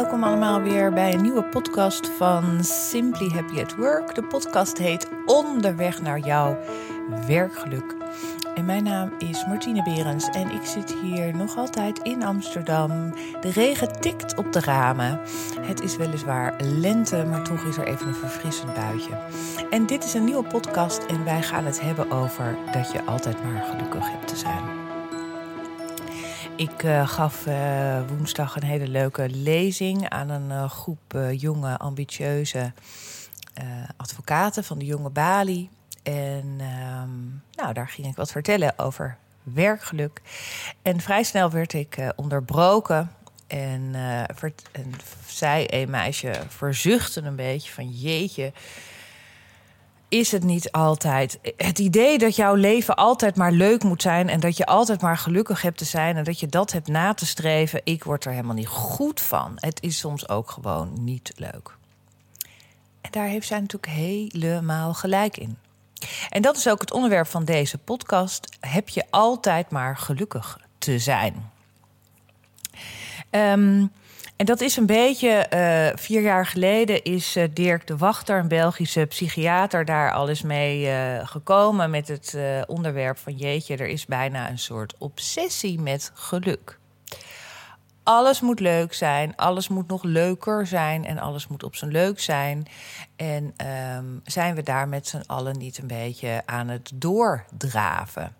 welkom allemaal weer bij een nieuwe podcast van Simply Happy at Work. De podcast heet Onderweg naar jouw werkgeluk. En mijn naam is Martine Berends en ik zit hier nog altijd in Amsterdam. De regen tikt op de ramen. Het is weliswaar lente, maar toch is er even een verfrissend buitje. En dit is een nieuwe podcast en wij gaan het hebben over dat je altijd maar gelukkig hebt te zijn. Ik uh, gaf uh, woensdag een hele leuke lezing aan een uh, groep jonge, ambitieuze advocaten van de jonge Bali. En um, nou, daar ging ik wat vertellen over werkgeluk. En vrij snel werd ik onderbroken. En, en zei een meisje verzuchtte een beetje van jeetje is het niet altijd. Het idee dat jouw leven altijd maar leuk moet zijn en dat je altijd maar gelukkig hebt te zijn en dat je dat hebt na te streven, ik word er helemaal niet goed van. Het is soms ook gewoon niet leuk. En daar heeft zij natuurlijk helemaal gelijk in. En dat is ook het onderwerp van deze podcast. Heb je altijd maar gelukkig te zijn? Um, en dat is een beetje, uh, vier jaar geleden is uh, Dirk de Wachter, een Belgische psychiater, daar al eens mee uh, gekomen met het onderwerp van jeetje, er is bijna een soort obsessie met geluk. Alles moet leuk zijn, alles moet nog leuker zijn en alles moet op zijn leuk zijn. En um, zijn we daar met z'n allen niet een beetje aan het doordraven?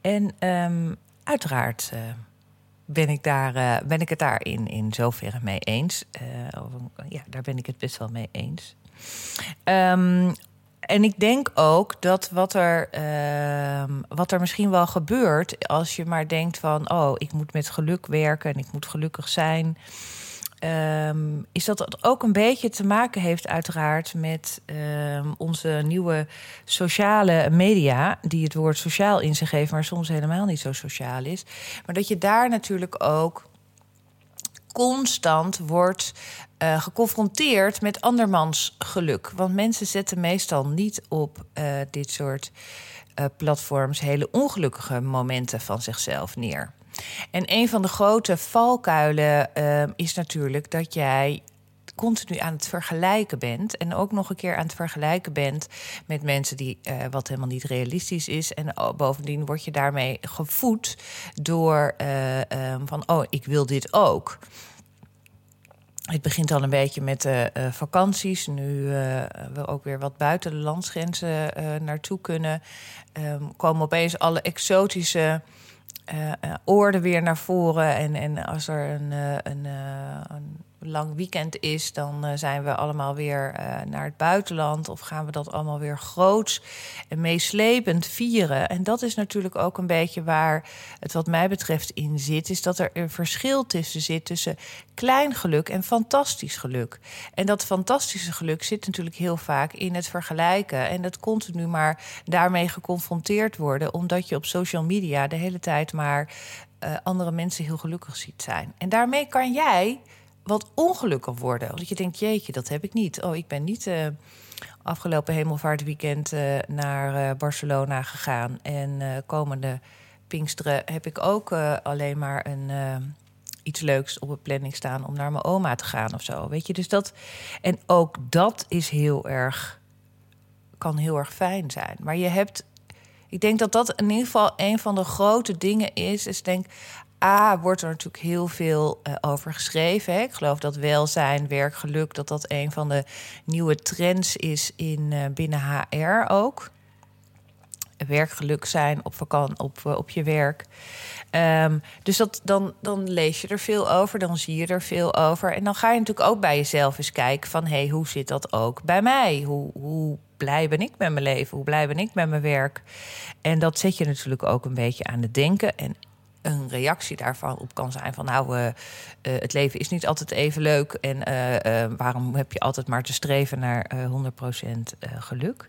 En um, uiteraard ben ik, daar, uh, ben ik het daar in, in zoverre mee eens. Uh, ja, daar ben ik het best wel mee eens. Um, en ik denk ook dat wat er, uh, wat er misschien wel gebeurt, als je maar denkt van, oh, ik moet met geluk werken en ik moet gelukkig zijn. Um, is dat het ook een beetje te maken heeft, uiteraard, met um, onze nieuwe sociale media, die het woord sociaal in zich geven, maar soms helemaal niet zo sociaal is. Maar dat je daar natuurlijk ook constant wordt uh, geconfronteerd met andermans geluk. Want mensen zetten meestal niet op uh, dit soort uh, platforms hele ongelukkige momenten van zichzelf neer. En een van de grote valkuilen uh, is natuurlijk dat jij continu aan het vergelijken bent. En ook nog een keer aan het vergelijken bent met mensen die uh, wat helemaal niet realistisch is. En oh, bovendien word je daarmee gevoed door uh, um, van oh, ik wil dit ook. Het begint al een beetje met de uh, vakanties. Nu we ook weer wat buiten de landsgrenzen naartoe kunnen, um, komen opeens alle exotische uh, oorden weer naar voren. En, en als er een, een, een lang weekend is, dan uh, zijn we allemaal weer uh, naar het buitenland. Of gaan we dat allemaal weer groots en meeslepend vieren. En dat is natuurlijk ook een beetje waar het wat mij betreft in zit. Is dat er een verschil tussen zit tussen klein geluk en fantastisch geluk. En dat fantastische geluk zit natuurlijk heel vaak in het vergelijken. En dat continu maar daarmee geconfronteerd worden. Omdat je op social media de hele tijd maar uh, andere mensen heel gelukkig ziet zijn. En daarmee kan jij wat ongelukkig worden. Omdat je denkt, jeetje, dat heb ik niet. Oh, ik ben niet uh, afgelopen hemelvaartweekend uh, naar uh, Barcelona gegaan. En komende Pinksteren heb ik ook alleen maar een, iets leuks op een planning staan om naar mijn oma te gaan of zo. Weet je, dus dat. En ook dat is heel erg. kan heel erg fijn zijn. Maar je hebt. Ik denk dat dat in ieder geval een van de grote dingen is. Is denk, A, wordt er natuurlijk heel veel uh, over geschreven. Ik geloof dat welzijn, werkgeluk, dat dat een van de nieuwe trends is in, uh, binnen HR ook. Werkgeluk zijn op, vakan op, uh, op je werk. Um, dus dat, dan, dan lees je er veel over, dan zie je er veel over. En dan ga je natuurlijk ook bij jezelf eens kijken van... hé, hey, hoe zit dat ook bij mij? Hoe, hoe blij ben ik met mijn leven? Hoe blij ben ik met mijn werk? En dat zet je natuurlijk ook een beetje aan het denken. En een reactie daarvan op kan zijn van nou, uh, het leven is niet altijd even leuk en uh, waarom heb je altijd maar te streven naar 100% geluk?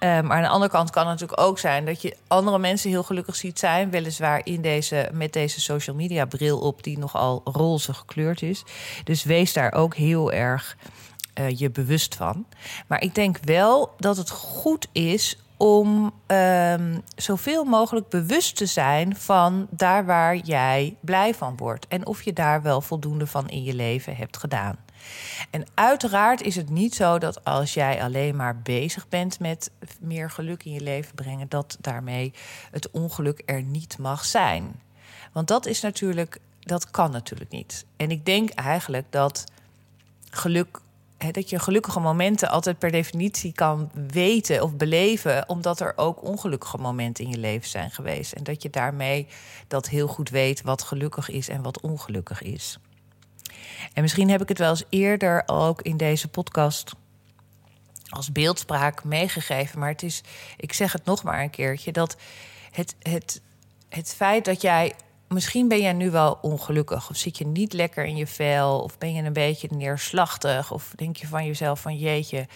maar aan de andere kant kan het natuurlijk ook zijn dat je andere mensen heel gelukkig ziet zijn, weliswaar in deze, met deze social media bril op die nogal roze gekleurd is. Dus wees daar ook heel erg je bewust van. Maar ik denk wel dat het goed is om um, zoveel mogelijk bewust te zijn van daar waar jij blij van wordt. En of je daar wel voldoende van in je leven hebt gedaan. En uiteraard is het niet zo dat als jij alleen maar bezig bent met meer geluk in je leven brengen, dat daarmee het ongeluk er niet mag zijn. Want dat is natuurlijk, dat kan natuurlijk niet. En ik denk eigenlijk dat geluk dat je gelukkige momenten altijd per definitie kan weten of beleven, omdat er ook ongelukkige momenten in je leven zijn geweest. En dat je daarmee dat heel goed weet wat gelukkig is en wat ongelukkig is. En misschien heb ik het wel eens eerder ook in deze podcast als beeldspraak meegegeven, maar het is, ik zeg het nog maar een keertje, dat het, het, het feit dat jij misschien ben jij nu wel ongelukkig. Of zit je niet lekker in je vel. Of ben je een beetje neerslachtig. Of denk je van jezelf van jeetje.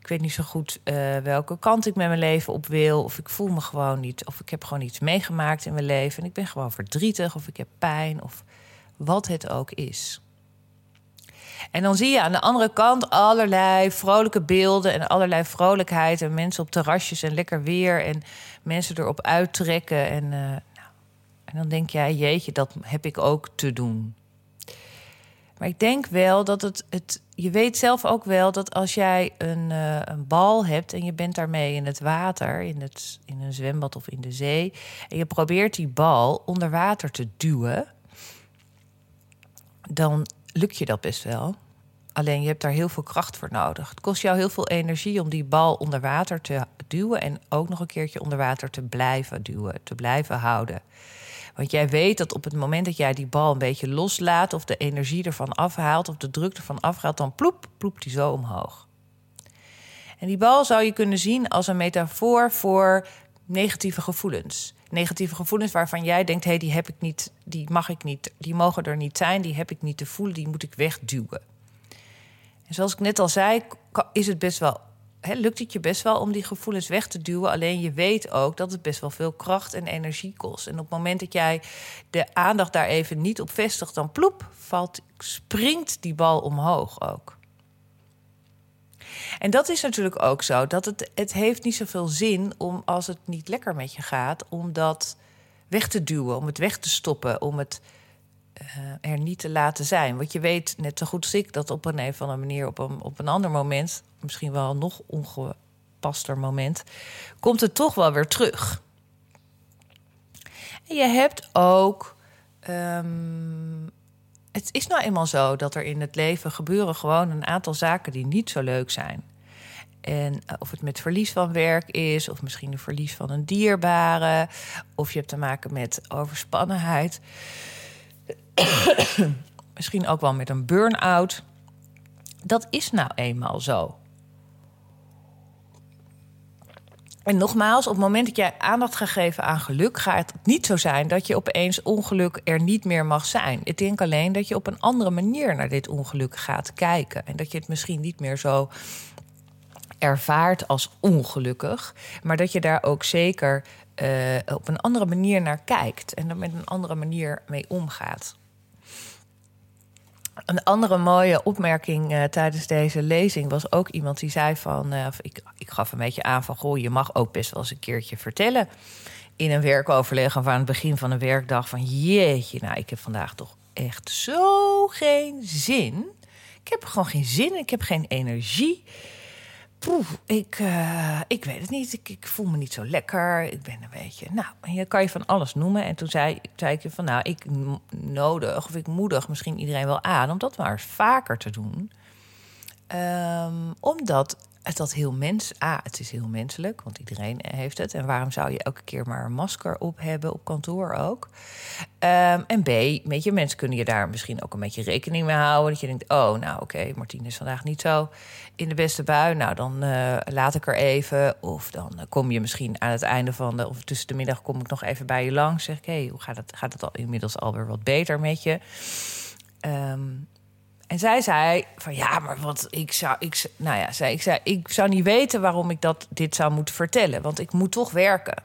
Ik weet niet zo goed uh, welke kant ik met mijn leven op wil. Of ik voel me gewoon niet. Of ik heb gewoon iets meegemaakt in mijn leven. En ik ben gewoon verdrietig. Of ik heb pijn. Of wat het ook is. En dan zie je aan de andere kant allerlei vrolijke beelden en allerlei vrolijkheid. En mensen op terrasjes en lekker weer. En mensen erop uittrekken. En uh, en dan denk jij, jeetje, dat heb ik ook te doen. Maar ik denk wel dat het, het. Je weet zelf ook wel dat als jij een, uh, een bal hebt en je bent daarmee in het water, in, het, in een zwembad of in de zee. En je probeert die bal onder water te duwen. Dan lukt je dat best wel. Alleen je hebt daar heel veel kracht voor nodig. Het kost jou heel veel energie om die bal onder water te duwen. En ook nog een keertje onder water te blijven duwen, te blijven houden. Want jij weet dat op het moment dat jij die bal een beetje loslaat, of de energie ervan afhaalt, of de druk ervan afhaalt, dan ploep, ploept die zo omhoog. En die bal zou je kunnen zien als een metafoor voor negatieve gevoelens. Negatieve gevoelens waarvan jij denkt: hé, hey, die heb ik niet, die mag ik niet, die mogen er niet zijn, die heb ik niet te voelen, die moet ik wegduwen. En zoals ik net al zei, is het best wel lukt het je best wel om die gevoelens weg te duwen. Alleen je weet ook dat het best wel veel kracht en energie kost. En op het moment dat jij de aandacht daar even niet op vestigt, dan ploep, valt, springt die bal omhoog ook. En dat is natuurlijk ook zo. Dat het, het heeft niet zoveel zin om als het niet lekker met je gaat, om dat weg te duwen, om het weg te stoppen, om het uh, er niet te laten zijn. Want je weet net zo goed als ik dat op een, een of andere manier, op een, op een ander moment, misschien wel nog ongepaster moment, komt het toch wel weer terug. En je hebt ook. Um, het is nou eenmaal zo dat er in het leven gebeuren gewoon een aantal zaken die niet zo leuk zijn. En uh, of het met verlies van werk is, of misschien een verlies van een dierbare, of je hebt te maken met overspannenheid. Misschien ook wel met een burn-out. Dat is nou eenmaal zo. En nogmaals, op het moment dat jij aandacht gaat geven aan geluk, gaat het niet zo zijn dat je opeens ongeluk er niet meer mag zijn. Ik denk alleen dat je op een andere manier naar dit ongeluk gaat kijken. En dat je het misschien niet meer zo ervaart als ongelukkig, maar dat je daar ook zeker uh, op een andere manier naar kijkt en er met een andere manier mee omgaat. Een andere mooie opmerking uh, tijdens deze lezing was ook iemand die zei van... Uh, ik, ik gaf een beetje aan van, goh, je mag ook best wel eens een keertje vertellen... in een werkoverleg of aan het begin van een werkdag van... jeetje, nou, ik heb vandaag toch echt zo geen zin. Ik heb gewoon geen zin, ik heb geen energie poeh, ik, uh, ik weet het niet. Ik, ik, voel me niet zo lekker. Ik ben een beetje. Nou, hier kan je van alles noemen. En toen zei, zei ik van nou, ik nodig of ik moedig misschien iedereen wel aan om dat maar eens vaker te doen. Um, omdat dat heel mens. A, het is heel menselijk, want iedereen heeft het. En waarom zou je elke keer maar een masker op hebben op kantoor ook? Um, en B, weet je, mensen kunnen je daar misschien ook een beetje rekening mee houden. Dat je denkt, oh, nou oké, okay, is vandaag niet zo in de beste bui. Nou, dan uh, laat ik er even. Of dan uh, kom je misschien aan het einde van de... of tussen de middag kom ik nog even bij je langs. Zeg ik, hey, hoe gaat het? Gaat het al inmiddels alweer wat beter met je? Um, en zij zei van ja, maar wat ik zou, ik, nou ja, zei, ik zei, ik zou niet weten waarom ik dat dit zou moeten vertellen, want ik moet toch werken.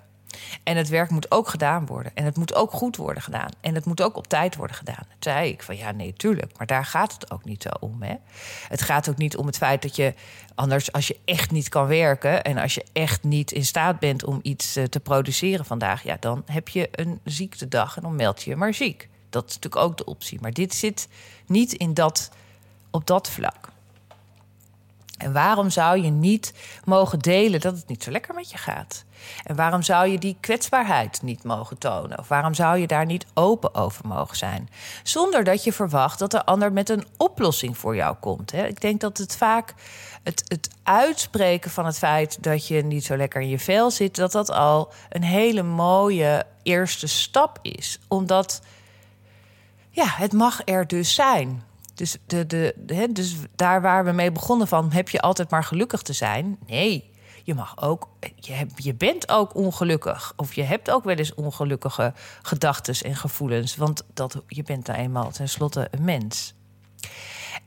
En het werk moet ook gedaan worden. En het moet ook goed worden gedaan. En het moet ook op tijd worden gedaan. Toen zei ik van ja, nee, tuurlijk. Maar daar gaat het ook niet zo om. Hè? Het gaat ook niet om het feit dat je anders, als je echt niet kan werken. en als je echt niet in staat bent om iets eh, te produceren vandaag. ja, dan heb je een ziektedag en dan meld je je maar ziek. Dat is natuurlijk ook de optie. Maar dit zit niet in dat, op dat vlak. En waarom zou je niet mogen delen dat het niet zo lekker met je gaat? En waarom zou je die kwetsbaarheid niet mogen tonen? Of waarom zou je daar niet open over mogen zijn? Zonder dat je verwacht dat de ander met een oplossing voor jou komt. Ik denk dat het vaak het, het uitspreken van het feit dat je niet zo lekker in je vel zit, dat dat al een hele mooie eerste stap is. Omdat ja, het mag er dus zijn. Dus, de, de, de, dus daar waar we mee begonnen van, heb je altijd maar gelukkig te zijn? Nee, je mag ook, je, heb, je bent ook ongelukkig. Of je hebt ook wel eens ongelukkige gedachten en gevoelens. Want dat, je bent nou eenmaal tenslotte een mens.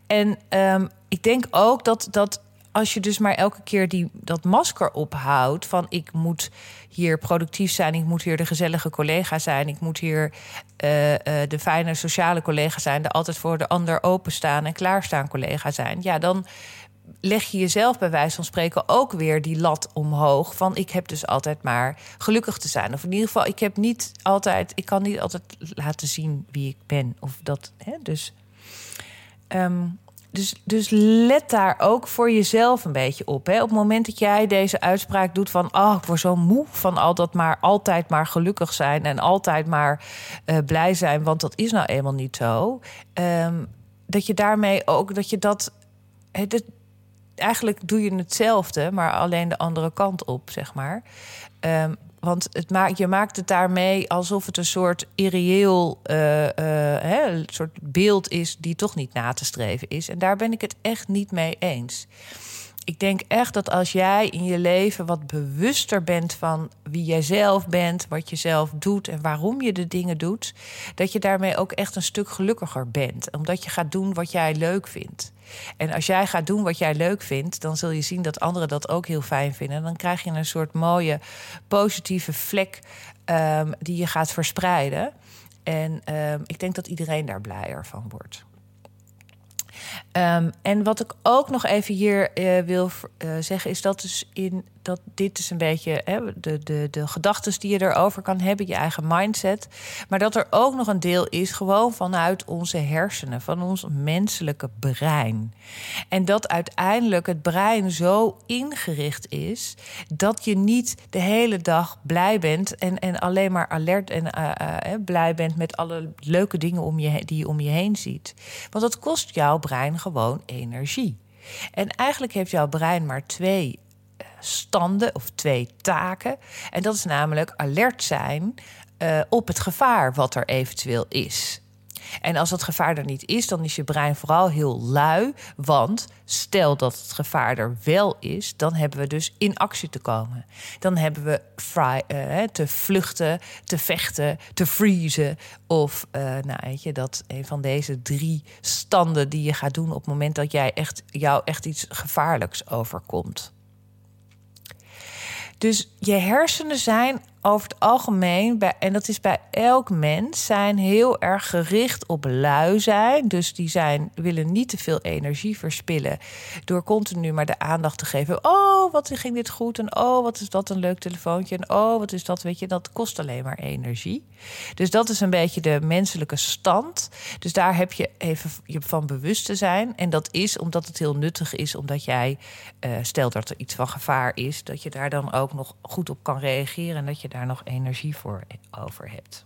En um, ik denk ook dat, dat als je dus maar elke keer die, dat masker ophoudt van ik moet hier productief zijn, ik moet hier de gezellige collega zijn, ik moet hier uh, uh, de fijne sociale collega zijn, de altijd voor de ander openstaan en klaarstaan collega zijn, ja, dan leg je jezelf bij wijze van spreken ook weer die lat omhoog van ik heb dus altijd maar gelukkig te zijn. Of in ieder geval, ik heb niet altijd, ik kan niet altijd laten zien wie ik ben. Of dat, hè, dus. Um, dus, dus let daar ook voor jezelf een beetje op. Hè? Op het moment dat jij deze uitspraak doet van... oh, ik word zo moe van al dat maar altijd maar gelukkig zijn... en altijd maar uh, blij zijn, want dat is nou eenmaal niet zo. Um, dat je daarmee ook, dat je dat... Eigenlijk doe je hetzelfde, maar alleen de andere kant op, zeg maar. Um, want het je maakt het daarmee alsof het een soort irreëel uh, hè, een soort beeld is die toch niet na te streven is. En daar ben ik het echt niet mee eens ik denk echt dat als jij in je leven wat bewuster bent van wie jij zelf bent, wat je zelf doet en waarom je de dingen doet, dat je daarmee ook echt een stuk gelukkiger bent. Omdat je gaat doen wat jij leuk vindt. En als jij gaat doen wat jij leuk vindt, dan zul je zien dat anderen dat ook heel fijn vinden. Dan krijg je een soort mooie positieve vlek um, die je gaat verspreiden. En um, ik denk dat iedereen daar blijer van wordt. Um, en wat ik ook nog even hier uh, wil uh, zeggen, is dat dus in dat dit is een beetje hè, de, de, de gedachten die je erover kan hebben, je eigen mindset. Maar dat er ook nog een deel is gewoon vanuit onze hersenen, van ons menselijke brein. En dat uiteindelijk het brein zo ingericht is dat je niet de hele dag blij bent en, en alleen maar alert en uh, uh, blij bent met alle leuke dingen om je, die je om je heen ziet. Want dat kost jouw brein gewoon energie. En eigenlijk heeft jouw brein maar twee standen of twee taken. En dat is namelijk alert zijn uh, op het gevaar wat er eventueel is. En als dat gevaar er niet is, dan is je brein vooral heel lui. Want stel dat het gevaar er wel is, dan hebben we dus in actie te komen. Dan hebben we fry, uh, te vluchten, te vechten, te freezen. Of, uh, nou weet je, dat een van deze drie standen die je gaat doen op het moment dat jij echt, jou echt iets gevaarlijks overkomt. Dus je hersenen zijn over het algemeen, en dat is bij elk mens, zijn heel erg gericht op lui zijn. Dus die zijn, willen niet te veel energie verspillen door continu maar de aandacht te geven. Oh, wat ging dit goed? En oh, wat is dat een leuk telefoontje? En oh, wat is dat? Weet je, dat kost alleen maar energie. Dus dat is een beetje de menselijke stand. Dus daar heb je even je van bewust te zijn. En dat is omdat het heel nuttig is, omdat jij, uh, stel dat er iets van gevaar is, dat je daar dan ook nog goed op kan reageren en dat je daar nog energie voor over hebt.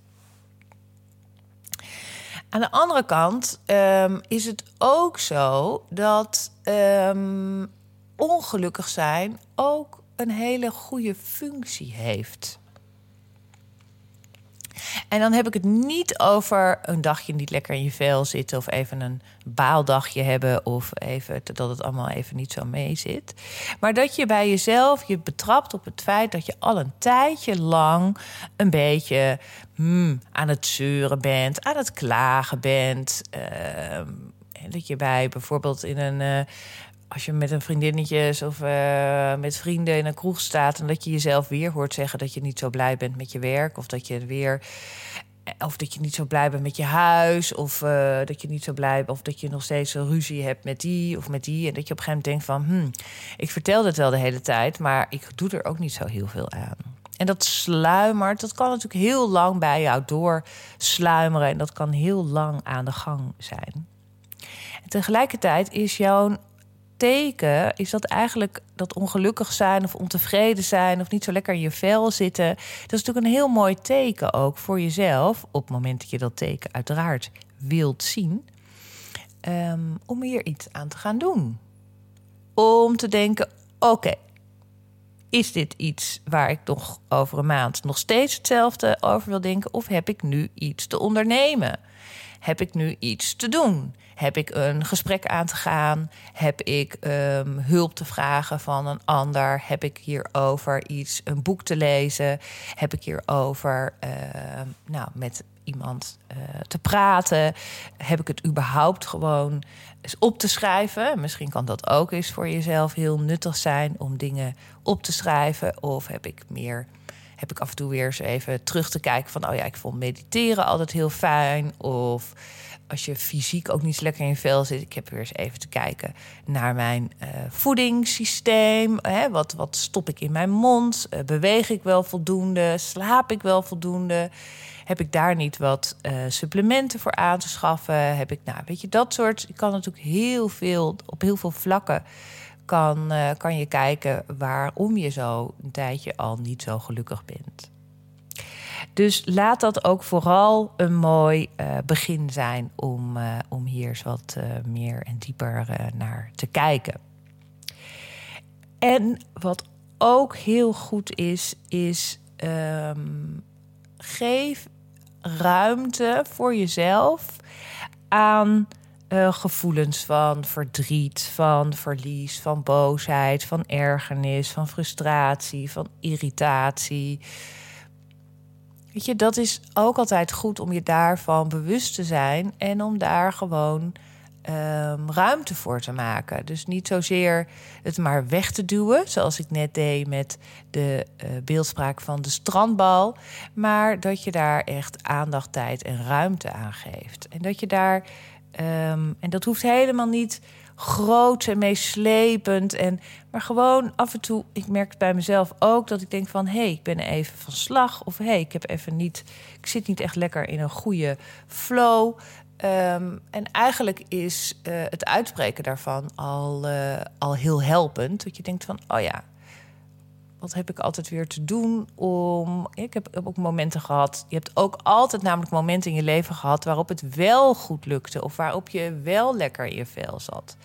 Aan de andere kant um, is het ook zo dat um, ongelukkig zijn ook een hele goede functie heeft. En dan heb ik het niet over een dagje niet lekker in je vel zitten of even een baaldagje hebben of even dat het allemaal even niet zo mee zit. Maar dat je bij jezelf je betrapt op het feit dat je al een tijdje lang een beetje hmm, aan het zeuren bent, aan het klagen bent. Uh, dat je bij bijvoorbeeld in een. Uh, als je met een vriendinnetjes of uh, met vrienden in een kroeg staat en dat je jezelf weer hoort zeggen dat je niet zo blij bent met je werk of dat je weer of dat je niet zo blij bent met je huis of uh, dat je niet zo blij bent of dat je nog steeds een ruzie hebt met die of met die en dat je op een gegeven moment denkt van hmm, ik vertel het wel de hele tijd, maar ik doe er ook niet zo heel veel aan. En dat sluimert, dat kan natuurlijk heel lang bij jou doorsluimeren en dat kan heel lang aan de gang zijn. En tegelijkertijd is jouw teken is dat eigenlijk dat ongelukkig zijn of ontevreden zijn of niet zo lekker in je vel zitten. Dat is natuurlijk een heel mooi teken ook voor jezelf, op het moment dat je dat teken uiteraard wilt zien, ehm, om hier iets aan te gaan doen. Om te denken: oké, is dit iets waar ik nog over een maand nog steeds hetzelfde over wil denken? Of heb ik nu iets te ondernemen? Heb ik nu iets te doen? Heb ik een gesprek aan te gaan? Heb ik um, hulp te vragen van een ander? Heb ik hierover iets, een boek te lezen? Heb ik hierover uh, nou, met iemand uh, te praten? Heb ik het überhaupt gewoon op te schrijven? Misschien kan dat ook eens voor jezelf heel nuttig zijn om dingen op te schrijven. Of heb ik meer heb ik af en toe weer eens even terug te kijken van... oh ja, ik vond mediteren altijd heel fijn. Of als je fysiek ook niet lekker in vel zit... ik heb weer eens even te kijken naar mijn uh, voedingssysteem. Hè, wat, wat stop ik in mijn mond? Uh, beweeg ik wel voldoende? Slaap ik wel voldoende? Heb ik daar niet wat uh, supplementen voor aan te schaffen? Heb ik, nou, weet je, dat soort... Ik kan natuurlijk heel veel, op heel veel vlakken kan, uh, kan je kijken waarom je zo een tijdje al niet zo gelukkig bent. Dus laat dat ook vooral een mooi uh, begin zijn om, uh, om hier eens wat meer en dieper naar te kijken. En wat ook heel goed is, is um, geef ruimte voor jezelf aan uh, gevoelens van verdriet, van verlies, van boosheid, van ergernis, van frustratie, van irritatie. Weet je, dat is ook altijd goed om je daarvan bewust te zijn en om daar gewoon um, ruimte voor te maken. Dus niet zozeer het maar weg te duwen, zoals ik net deed met de uh, beeldspraak van de strandbal, maar dat je daar echt aandacht, tijd en ruimte aan geeft. En dat je daar Um, en dat hoeft helemaal niet groot en meeslepend. En, maar gewoon af en toe, ik merk het bij mezelf ook, dat ik denk van hé, hey, ik ben even van slag. Of hé, hey, ik heb even niet, ik zit niet echt lekker in een goede flow. Um, en eigenlijk is uh, het uitspreken daarvan al, uh, al heel helpend. Dat je denkt van, oh ja, wat heb ik altijd weer te doen om. Ik heb, ook momenten gehad. Je hebt ook altijd namelijk momenten in je leven gehad waarop het wel goed lukte. Of waarop je wel lekker in je vel zat.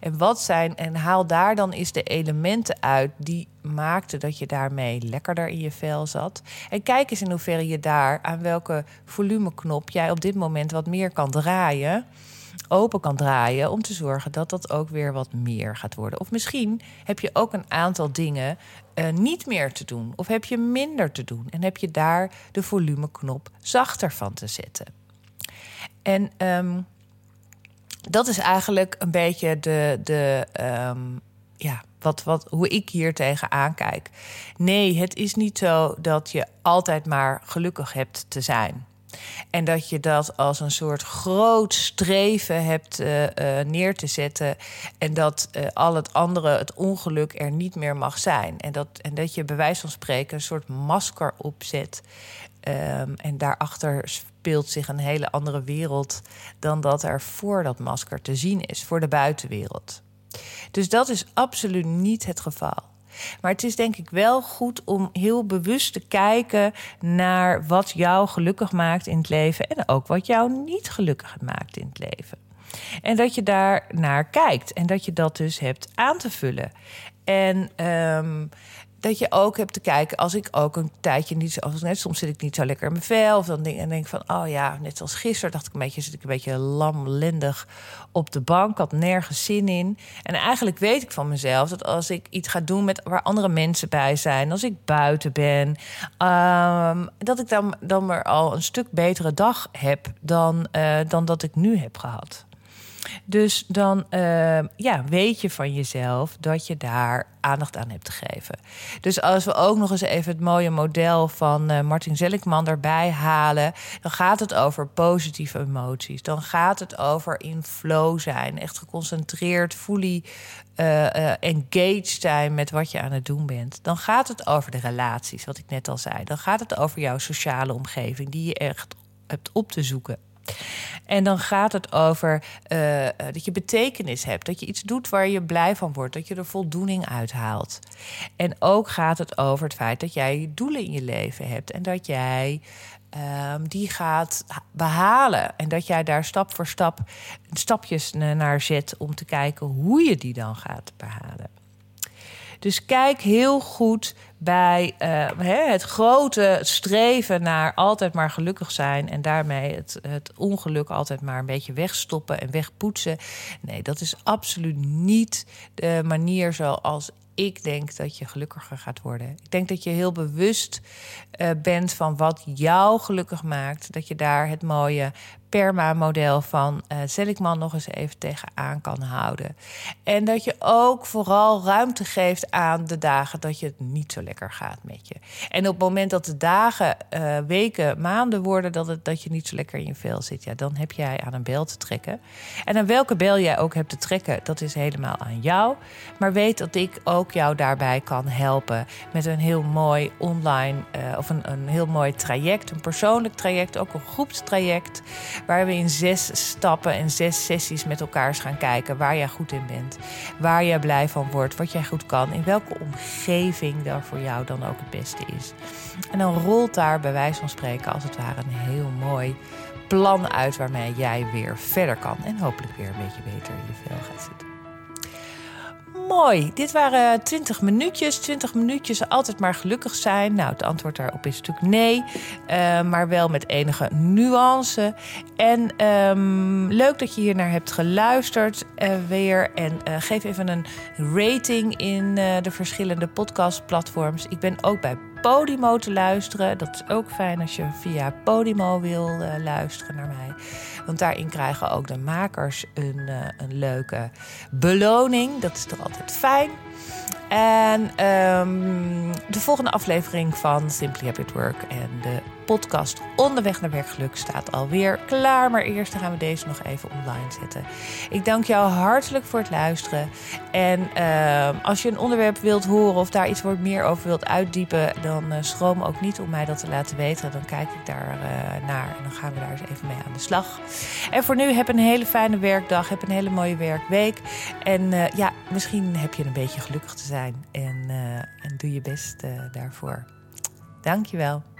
En wat zijn. En haal daar dan eens de elementen uit die maakten dat je daarmee lekkerder in je vel zat. En kijk eens in hoeverre je daar aan welke volumeknop jij op dit moment wat meer kan draaien open kan draaien om te zorgen dat dat ook weer wat meer gaat worden. Of misschien heb je ook een aantal dingen uh, niet meer te doen, of heb je minder te doen en heb je daar de volumeknop zachter van te zetten. En um, dat is eigenlijk een beetje de, de um, ja, wat, wat, hoe ik hier tegenaan kijk. Nee, het is niet zo dat je altijd maar gelukkig hebt te zijn. En dat je dat als een soort groot streven hebt uh, uh, neer te zetten. En dat uh, al het andere, het ongeluk, er niet meer mag zijn. En dat, en dat je bij wijze van spreken een soort masker opzet. Um, en daarachter speelt zich een hele andere wereld dan dat er voor dat masker te zien is, voor de buitenwereld. Dus dat is absoluut niet het geval. Maar het is denk ik wel goed om heel bewust te kijken naar wat jou gelukkig maakt in het leven en ook wat jou niet gelukkig maakt in het leven. En dat je daar naar kijkt en dat je dat dus hebt aan te vullen. En um, dat je ook hebt te kijken als ik ook een tijdje niet zo, net soms zit ik niet zo lekker in mijn vel of dan denk, en denk van oh ja, net als gisteren dacht ik een beetje zit ik een beetje lamlendig op de bank, had nergens zin in. En eigenlijk weet ik van mezelf dat als ik iets ga doen met waar andere mensen bij zijn, als ik buiten ben, um, dat ik dan dan maar al een stuk betere dag heb dan uh, dan dat ik nu heb gehad. Dus dan uh, ja, weet je van jezelf dat je daar aandacht aan hebt te geven. Dus als we ook nog eens even het mooie model van uh, Martin Zelikman erbij halen, dan gaat het over positieve emoties. Dan gaat het over in flow zijn, echt geconcentreerd, fully uh, engaged zijn met wat je aan het doen bent. Dan gaat het over de relaties, wat ik net al zei. Dan gaat het over jouw sociale omgeving, die je echt hebt op te zoeken. En dan gaat het over uh, dat je betekenis hebt. Dat je iets doet waar je blij van wordt. Dat je er voldoening uit haalt. En ook gaat het over het feit dat jij doelen in je leven hebt. En dat jij um, die gaat behalen. En dat jij daar stap voor stap stapjes naar zet om te kijken hoe je die dan gaat behalen. Dus kijk heel goed bij uh, het grote streven naar altijd maar gelukkig zijn en daarmee het, het ongeluk altijd maar een beetje wegstoppen en wegpoetsen. Nee, dat is absoluut niet de manier zoals ik denk dat je gelukkiger gaat worden. Ik denk dat je heel bewust uh, bent van wat jou gelukkig maakt. Dat je daar het mooie PERMA-model van uh, Seligman nog eens even tegenaan kan houden. En dat je ook vooral ruimte geeft aan de dagen dat je het niet zo lekker gaat met je. En op het moment dat de dagen, uh, weken, maanden worden dat, het, dat je niet zo lekker in je vel zit, ja, dan heb jij aan een bel te trekken. En aan welke bel jij ook hebt te trekken, dat is helemaal aan jou. Maar weet dat ik ook jou daarbij kan helpen met een heel mooi online uh, of een, een heel mooi traject, een persoonlijk traject, ook een groepstraject Waar we in zes stappen en zes sessies met elkaar gaan kijken waar jij goed in bent. Waar jij blij van wordt, wat jij goed kan. In welke omgeving daar voor jou dan ook het beste is. En dan rolt daar bij wijze van spreken als het ware een heel mooi plan uit waarmee jij weer verder kan. En hopelijk weer een beetje beter in je vel gaat zitten. Mooi. Dit waren 20 minuutjes. 20 minuutjes altijd maar gelukkig zijn. Nou, het antwoord daarop is natuurlijk nee. Uh, maar wel met enige nuance. En um, leuk dat je hier naar hebt geluisterd uh, weer. En uh, geef even een rating in de verschillende podcastplatforms. Ik ben ook bij Podimo te luisteren. Dat is ook fijn als je via Podimo wil luisteren naar mij. Want daarin krijgen ook de makers een, uh, een leuke beloning. Dat is toch altijd fijn. En um, de volgende aflevering van Simply Happy Work en de podcast Onderweg naar Werkgeluk staat alweer klaar. Maar eerst gaan we deze nog even online zetten. Ik dank jou hartelijk voor het luisteren. En uh, als je een onderwerp wilt horen of daar iets wat meer over wilt uitdiepen, dan uh, schroom ook niet om mij dat te laten weten. Dan kijk ik daar uh, naar en dan gaan we daar eens even mee aan de slag. En voor nu heb een hele fijne werkdag. Heb een hele mooie werkweek. En uh, ja, misschien heb je een beetje gelukkig te zijn. En, en doe je best daarvoor. Dankjewel.